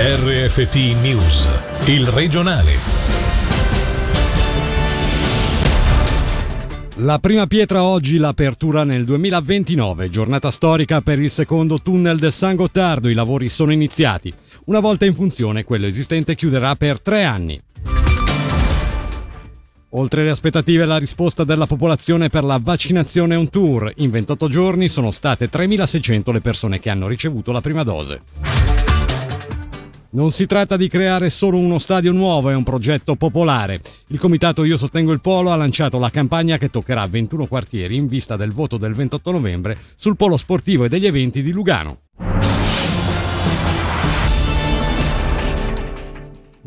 RFT News, il regionale. La prima pietra oggi, l'apertura nel 2029, giornata storica per il secondo tunnel del San Gottardo. I lavori sono iniziati. Una volta in funzione, quello esistente chiuderà per tre anni. Oltre le aspettative, la risposta della popolazione per la vaccinazione on tour. In 28 giorni sono state 3.600 le persone che hanno ricevuto la prima dose. Non si tratta di creare solo uno stadio nuovo, è un progetto popolare. Il comitato Io Sostengo il Polo ha lanciato la campagna che toccherà 21 quartieri in vista del voto del 28 novembre sul polo sportivo e degli eventi di Lugano.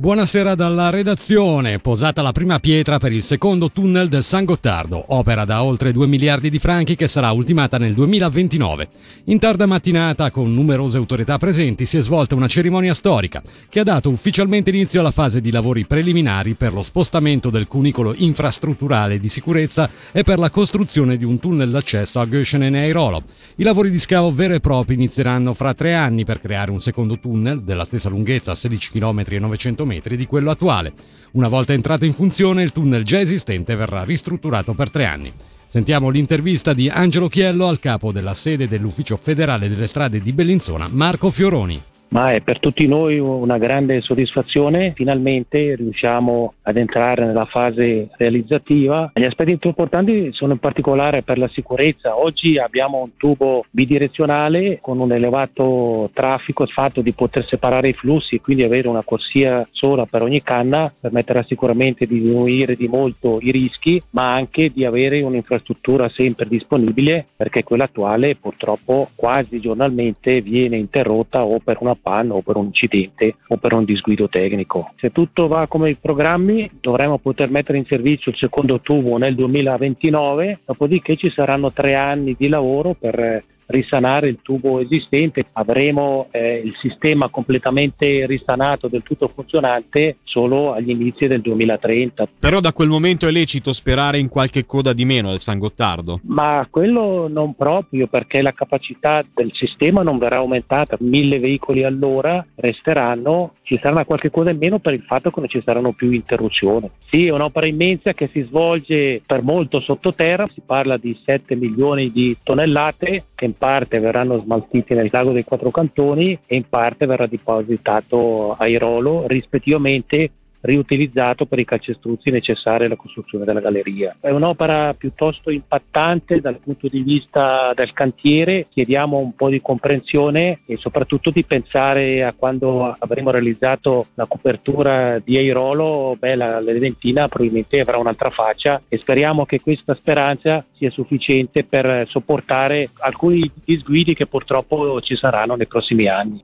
Buonasera dalla redazione. Posata la prima pietra per il secondo tunnel del San Gottardo, opera da oltre 2 miliardi di franchi che sarà ultimata nel 2029. In tarda mattinata, con numerose autorità presenti, si è svolta una cerimonia storica che ha dato ufficialmente inizio alla fase di lavori preliminari per lo spostamento del cunicolo infrastrutturale di sicurezza e per la costruzione di un tunnel d'accesso a Göschenen e Airolo. I lavori di scavo vero e proprio inizieranno fra tre anni per creare un secondo tunnel della stessa lunghezza, 16 km e 900 metri di quello attuale. Una volta entrato in funzione, il tunnel già esistente verrà ristrutturato per tre anni. Sentiamo l'intervista di Angelo Chiello al capo della sede dell'Ufficio federale delle strade di Bellinzona, Marco Fioroni ma è per tutti noi una grande soddisfazione. Finalmente riusciamo ad entrare nella fase realizzativa. Gli aspetti più importanti sono in particolare per la sicurezza. Oggi abbiamo un tubo bidirezionale con un elevato traffico, il fatto di poter separare i flussi e quindi avere una corsia sola per ogni canna permetterà sicuramente di diminuire di molto i rischi, ma anche di avere un'infrastruttura sempre disponibile perché quella attuale purtroppo quasi giornalmente viene interrotta o per una panna o per un incidente o per un disguido tecnico. Se tutto va come i programmi dovremo poter mettere in servizio il secondo tubo nel 2029, dopodiché ci saranno tre anni di lavoro per risanare il tubo esistente, avremo eh, il sistema completamente risanato, del tutto funzionante solo agli inizi del 2030. Però da quel momento è lecito sperare in qualche coda di meno del San Gottardo? Ma quello non proprio perché la capacità del sistema non verrà aumentata, mille veicoli all'ora resteranno, ci sarà una qualche coda in meno per il fatto che non ci saranno più interruzioni. Sì, è un'opera immensa che si svolge per molto sottoterra, si parla di 7 milioni di tonnellate che parte verranno smaltiti nel lago dei quattro cantoni e in parte verrà depositato a Irolo, rispettivamente riutilizzato per i calcestruzzi necessari alla costruzione della galleria. È un'opera piuttosto impattante dal punto di vista del cantiere, chiediamo un po' di comprensione e soprattutto di pensare a quando avremo realizzato la copertura di Airolo, beh, la Leventina probabilmente avrà un'altra faccia e speriamo che questa speranza sia sufficiente per sopportare alcuni disguidi che purtroppo ci saranno nei prossimi anni.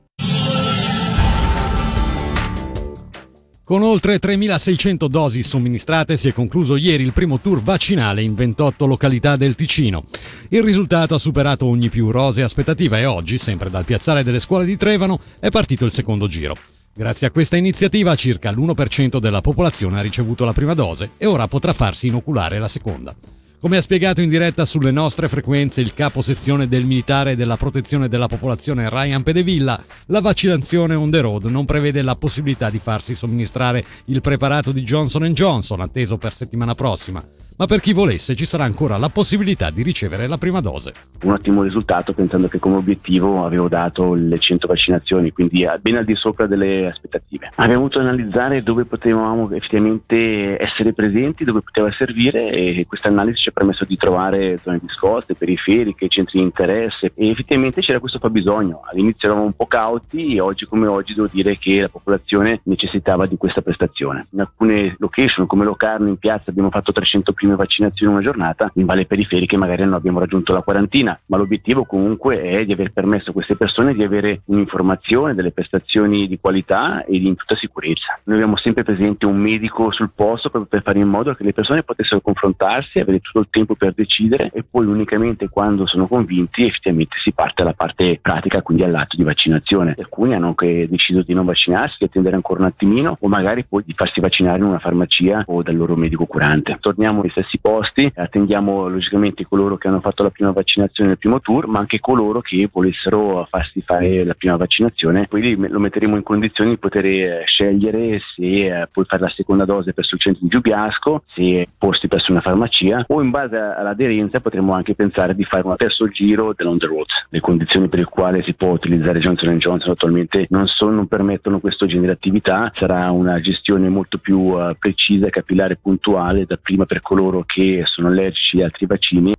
Con oltre 3.600 dosi somministrate si è concluso ieri il primo tour vaccinale in 28 località del Ticino. Il risultato ha superato ogni più rosea aspettativa e oggi, sempre dal piazzale delle scuole di Trevano, è partito il secondo giro. Grazie a questa iniziativa circa l'1% della popolazione ha ricevuto la prima dose e ora potrà farsi inoculare la seconda. Come ha spiegato in diretta sulle nostre frequenze il capo sezione del militare della protezione della popolazione Ryan Pedevilla, la vaccinazione on the road non prevede la possibilità di farsi somministrare il preparato di Johnson Johnson atteso per settimana prossima ma per chi volesse ci sarà ancora la possibilità di ricevere la prima dose. Un ottimo risultato pensando che come obiettivo avevo dato le 100 vaccinazioni, quindi ben al di sopra delle aspettative. Abbiamo avuto analizzare dove potevamo effettivamente essere presenti, dove poteva servire e questa analisi ci ha permesso di trovare zone discoste, periferiche, centri di interesse e effettivamente c'era questo fabbisogno. All'inizio eravamo un po' cauti e oggi come oggi devo dire che la popolazione necessitava di questa prestazione. In alcune location come Locarno in piazza abbiamo fatto 300 prime vaccinazioni in una giornata, in valle periferiche magari non abbiamo raggiunto la quarantina, ma l'obiettivo comunque è di aver permesso a queste persone di avere un'informazione, delle prestazioni di qualità e in tutta sicurezza. Noi abbiamo sempre presente un medico sul posto proprio per fare in modo che le persone potessero confrontarsi, avere tutto il tempo per decidere e poi unicamente quando sono convinti effettivamente si parte alla parte pratica, quindi all'atto di vaccinazione. Alcuni hanno anche deciso di non vaccinarsi, di attendere ancora un attimino o magari poi di farsi vaccinare in una farmacia o dal loro medico curante. Torniamo ai stessi posti. Attendiamo logicamente coloro che hanno fatto la prima vaccinazione nel primo tour, ma anche coloro che volessero farsi fare la prima vaccinazione. Quindi lo metteremo in condizione di poter eh, scegliere se eh, puoi fare la seconda dose presso il centro di Giubiasco, se posti presso una farmacia o in base all'aderenza potremo anche pensare di fare un terzo giro dell'on the road. Le condizioni per le quali si può utilizzare Johnson Johnson attualmente non, sono, non permettono questo genere di attività, sarà una gestione molto più uh, precisa, capillare e puntuale, da prima per coloro che sono allergici a altri vaccini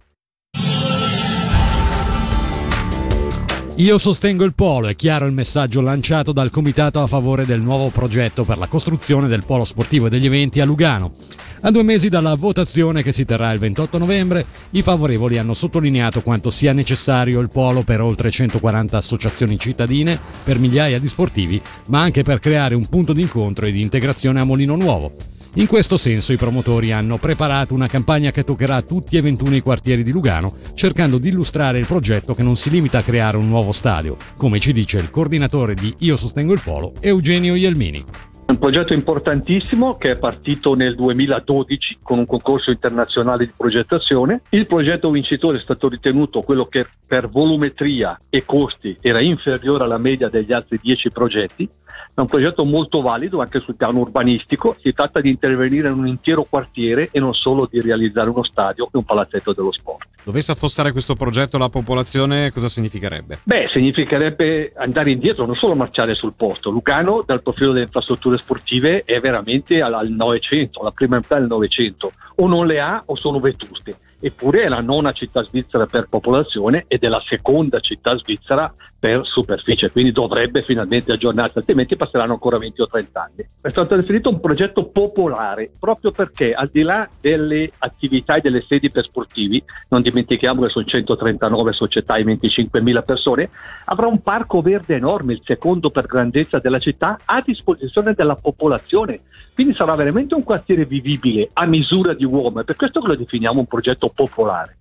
Io sostengo il polo, è chiaro il messaggio lanciato dal Comitato a favore del nuovo progetto per la costruzione del polo sportivo e degli eventi a Lugano. A due mesi dalla votazione che si terrà il 28 novembre, i favorevoli hanno sottolineato quanto sia necessario il polo per oltre 140 associazioni cittadine, per migliaia di sportivi, ma anche per creare un punto di incontro e di integrazione a Molino Nuovo. In questo senso i promotori hanno preparato una campagna che toccherà tutti e 21 i quartieri di Lugano, cercando di illustrare il progetto che non si limita a creare un nuovo stadio, come ci dice il coordinatore di Io Sostengo il Polo, Eugenio Ielmini. Un progetto importantissimo che è partito nel 2012 con un concorso internazionale di progettazione. Il progetto vincitore è stato ritenuto quello che per volumetria e costi era inferiore alla media degli altri 10 progetti. È un progetto molto valido anche sul piano urbanistico. Si tratta di intervenire in un intero quartiere e non solo di realizzare uno stadio e un palazzetto dello sport. Dovesse affossare questo progetto la popolazione, cosa significherebbe? Beh, significherebbe andare indietro, non solo marciare sul posto. Lugano, dal profilo delle infrastrutture sportive, è veramente al, 900, alla prima metà del Novecento. O non le ha o sono vetuste eppure è la nona città svizzera per popolazione ed è la seconda città svizzera per superficie, quindi dovrebbe finalmente aggiornarsi, altrimenti passeranno ancora 20 o 30 anni. È stato definito un progetto popolare proprio perché al di là delle attività e delle sedi per sportivi, non dimentichiamo che sono 139 società e 25.000 persone, avrà un parco verde enorme, il secondo per grandezza della città, a disposizione della popolazione, quindi sarà veramente un quartiere vivibile a misura di uomo, è per questo che lo definiamo un progetto popolare.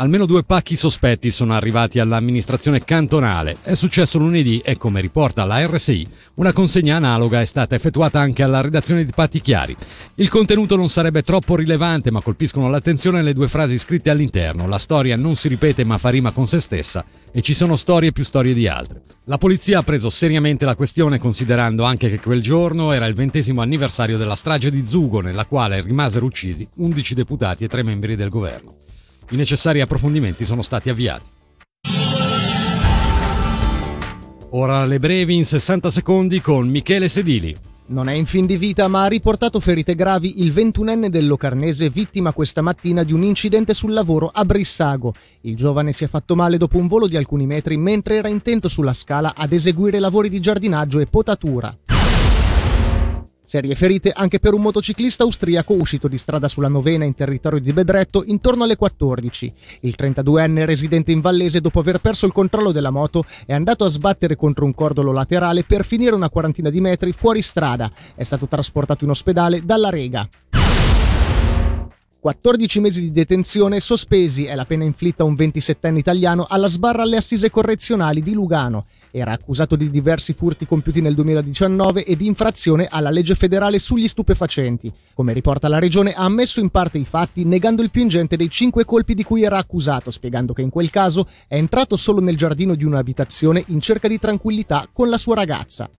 Almeno due pacchi sospetti sono arrivati all'amministrazione cantonale. È successo lunedì e, come riporta la RSI, una consegna analoga è stata effettuata anche alla redazione di Patti Chiari. Il contenuto non sarebbe troppo rilevante, ma colpiscono l'attenzione le due frasi scritte all'interno. La storia non si ripete ma fa rima con se stessa e ci sono storie più storie di altre. La polizia ha preso seriamente la questione considerando anche che quel giorno era il ventesimo anniversario della strage di Zugo, nella quale rimasero uccisi 11 deputati e 3 membri del governo. I necessari approfondimenti sono stati avviati. Ora le brevi in 60 secondi con Michele Sedili. Non è in fin di vita, ma ha riportato ferite gravi il 21enne del Locarnese, vittima questa mattina di un incidente sul lavoro a Brissago. Il giovane si è fatto male dopo un volo di alcuni metri mentre era intento sulla scala ad eseguire lavori di giardinaggio e potatura. Serie ferite anche per un motociclista austriaco uscito di strada sulla novena in territorio di Bedretto intorno alle 14. Il 32enne residente in Vallese, dopo aver perso il controllo della moto, è andato a sbattere contro un cordolo laterale per finire una quarantina di metri fuori strada. È stato trasportato in ospedale dalla Rega. 14 mesi di detenzione sospesi è la pena inflitta a un 27enne italiano alla sbarra alle assise correzionali di Lugano. Era accusato di diversi furti compiuti nel 2019 e di infrazione alla legge federale sugli stupefacenti. Come riporta la regione, ha ammesso in parte i fatti, negando il più ingente dei cinque colpi di cui era accusato, spiegando che in quel caso è entrato solo nel giardino di un'abitazione in cerca di tranquillità con la sua ragazza.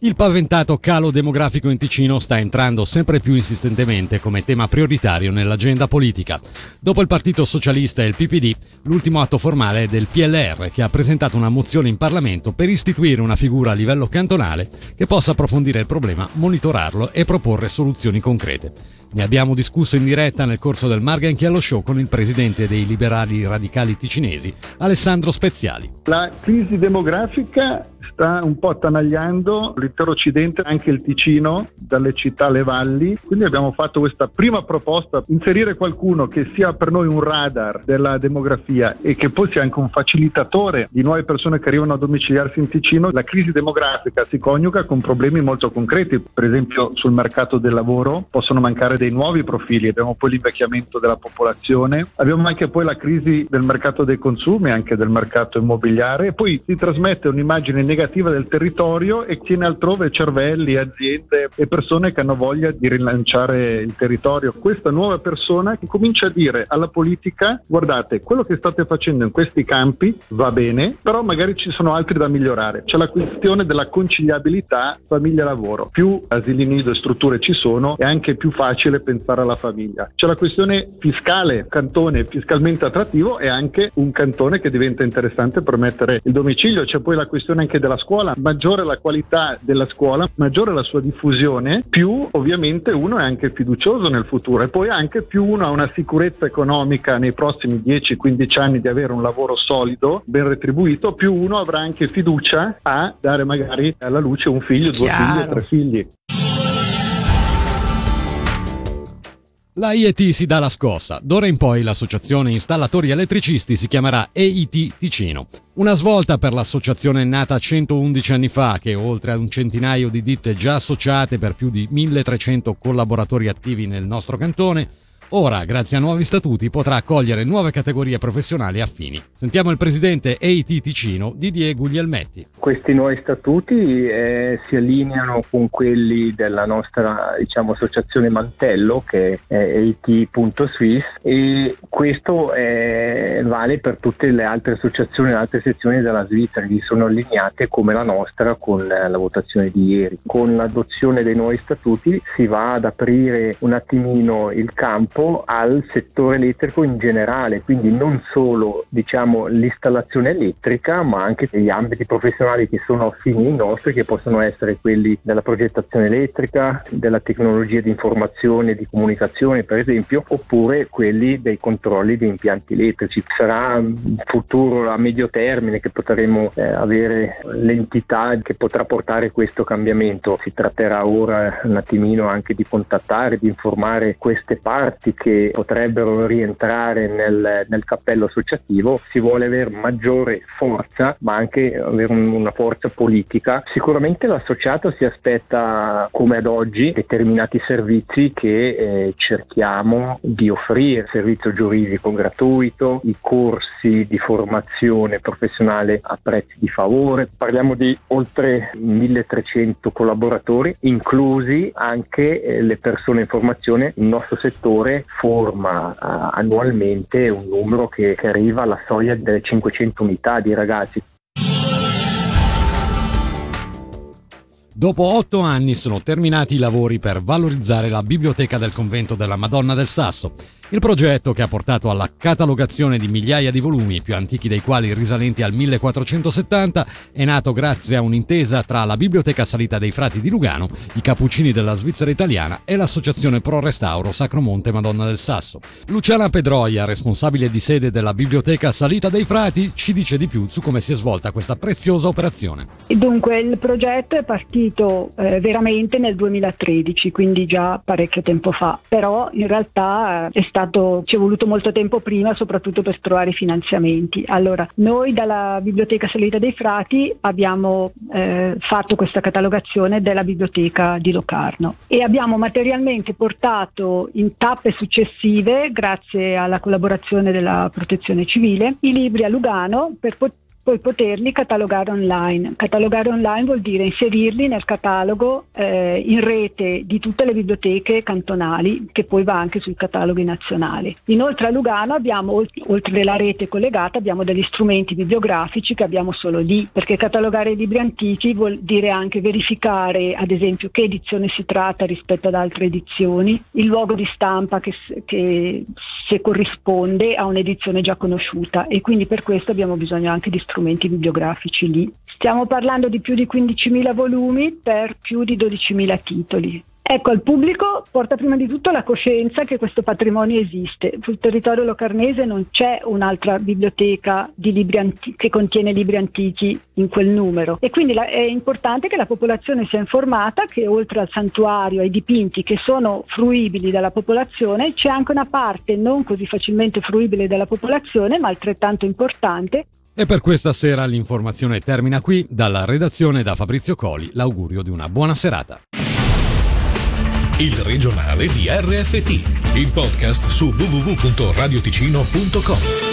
Il paventato calo demografico in Ticino sta entrando sempre più insistentemente come tema prioritario nell'agenda politica. Dopo il Partito Socialista e il PPD, l'ultimo atto formale è del PLR che ha presentato una mozione in Parlamento per istituire una figura a livello cantonale che possa approfondire il problema, monitorarlo e proporre soluzioni concrete. Ne abbiamo discusso in diretta nel corso del Marga Chiallo Show con il presidente dei liberali radicali ticinesi, Alessandro Speziali. La crisi demografica sta un po' attanagliando l'intero Occidente, anche il Ticino, dalle città alle valli. Quindi abbiamo fatto questa prima proposta, inserire qualcuno che sia per noi un radar della demografia e che poi sia anche un facilitatore di nuove persone che arrivano a domiciliarsi in Ticino. La crisi demografica si coniuga con problemi molto concreti, per esempio sul mercato del lavoro possono mancare dei nuovi profili, abbiamo poi l'invecchiamento della popolazione, abbiamo anche poi la crisi del mercato dei consumi, anche del mercato immobiliare e poi si trasmette un'immagine negativa del territorio e tiene altrove cervelli, aziende e persone che hanno voglia di rilanciare il territorio. Questa nuova persona che comincia a dire alla politica guardate, quello che state facendo in questi campi va bene, però magari ci sono altri da migliorare. C'è la questione della conciliabilità famiglia-lavoro. Più asili nido e strutture ci sono, è anche più facile pensare alla famiglia. C'è la questione fiscale, cantone fiscalmente attrattivo e anche un cantone che diventa interessante per mettere il domicilio. C'è poi la questione anche della scuola, maggiore la qualità della scuola, maggiore la sua diffusione, più ovviamente uno è anche fiducioso nel futuro e poi anche più uno ha una sicurezza economica nei prossimi 10-15 anni di avere un lavoro solido, ben retribuito, più uno avrà anche fiducia a dare magari alla luce un figlio, due Chiaro. figli, tre figli. La IET si dà la scossa. D'ora in poi l'associazione installatori elettricisti si chiamerà EIT Ticino. Una svolta per l'associazione nata 111 anni fa, che oltre a un centinaio di ditte già associate per più di 1300 collaboratori attivi nel nostro cantone, ora, grazie a nuovi statuti, potrà accogliere nuove categorie professionali affini. Sentiamo il presidente EIT Ticino, Didier Guglielmetti. Questi nuovi statuti eh, si allineano con quelli della nostra diciamo, associazione Mantello che è it.swiss e questo eh, vale per tutte le altre associazioni e altre sezioni della Svizzera che sono allineate come la nostra con eh, la votazione di ieri. Con l'adozione dei nuovi statuti si va ad aprire un attimino il campo al settore elettrico in generale, quindi non solo diciamo, l'installazione elettrica ma anche degli ambiti professionali che sono affini ai nostri che possono essere quelli della progettazione elettrica, della tecnologia di informazione e di comunicazione per esempio, oppure quelli dei controlli di impianti elettrici. Sarà in futuro a medio termine che potremo eh, avere l'entità che potrà portare questo cambiamento. Si tratterà ora un attimino anche di contattare, di informare queste parti che potrebbero rientrare nel, nel cappello associativo. Si vuole avere maggiore forza, ma anche avere un- una forza politica. Sicuramente l'associato si aspetta, come ad oggi, determinati servizi che eh, cerchiamo di offrire. Servizio giuridico gratuito, i corsi di formazione professionale a prezzi di favore. Parliamo di oltre 1300 collaboratori, inclusi anche eh, le persone in formazione. Il nostro settore forma eh, annualmente un numero che, che arriva alla soglia delle 500 unità di ragazzi. Dopo otto anni sono terminati i lavori per valorizzare la biblioteca del convento della Madonna del Sasso. Il progetto, che ha portato alla catalogazione di migliaia di volumi, più antichi dei quali risalenti al 1470, è nato grazie a un'intesa tra la Biblioteca Salita dei Frati di Lugano, i Cappuccini della Svizzera Italiana e l'Associazione Pro Restauro Sacromonte Madonna del Sasso. Luciana Pedroia, responsabile di sede della Biblioteca Salita dei Frati, ci dice di più su come si è svolta questa preziosa operazione. Dunque, il progetto è partito eh, veramente nel 2013, quindi già parecchio tempo fa, però in realtà eh, è stato, ci è voluto molto tempo prima, soprattutto per trovare i finanziamenti. Allora, noi dalla Biblioteca Salita dei Frati abbiamo eh, fatto questa catalogazione della biblioteca di Locarno e abbiamo materialmente portato in tappe successive, grazie alla collaborazione della Protezione Civile, i libri a Lugano per poter poi poterli catalogare online. Catalogare online vuol dire inserirli nel catalogo eh, in rete di tutte le biblioteche cantonali, che poi va anche sui cataloghi nazionali. Inoltre a Lugano abbiamo, olt- oltre alla rete collegata, abbiamo degli strumenti bibliografici che abbiamo solo lì, perché catalogare i libri antichi vuol dire anche verificare, ad esempio, che edizione si tratta rispetto ad altre edizioni, il luogo di stampa che, che se corrisponde a un'edizione già conosciuta e quindi per questo abbiamo bisogno anche di strumenti bibliografici lì. Stiamo parlando di più di 15.000 volumi per più di 12.000 titoli. Ecco, al pubblico porta prima di tutto la coscienza che questo patrimonio esiste. Sul territorio locarnese non c'è un'altra biblioteca anti- che contiene libri antichi in quel numero e quindi la- è importante che la popolazione sia informata che oltre al santuario, ai dipinti che sono fruibili dalla popolazione, c'è anche una parte non così facilmente fruibile dalla popolazione, ma altrettanto importante, E per questa sera l'informazione termina qui. Dalla redazione da Fabrizio Coli l'augurio di una buona serata. Il regionale di RFT, il podcast su www.radioticino.com.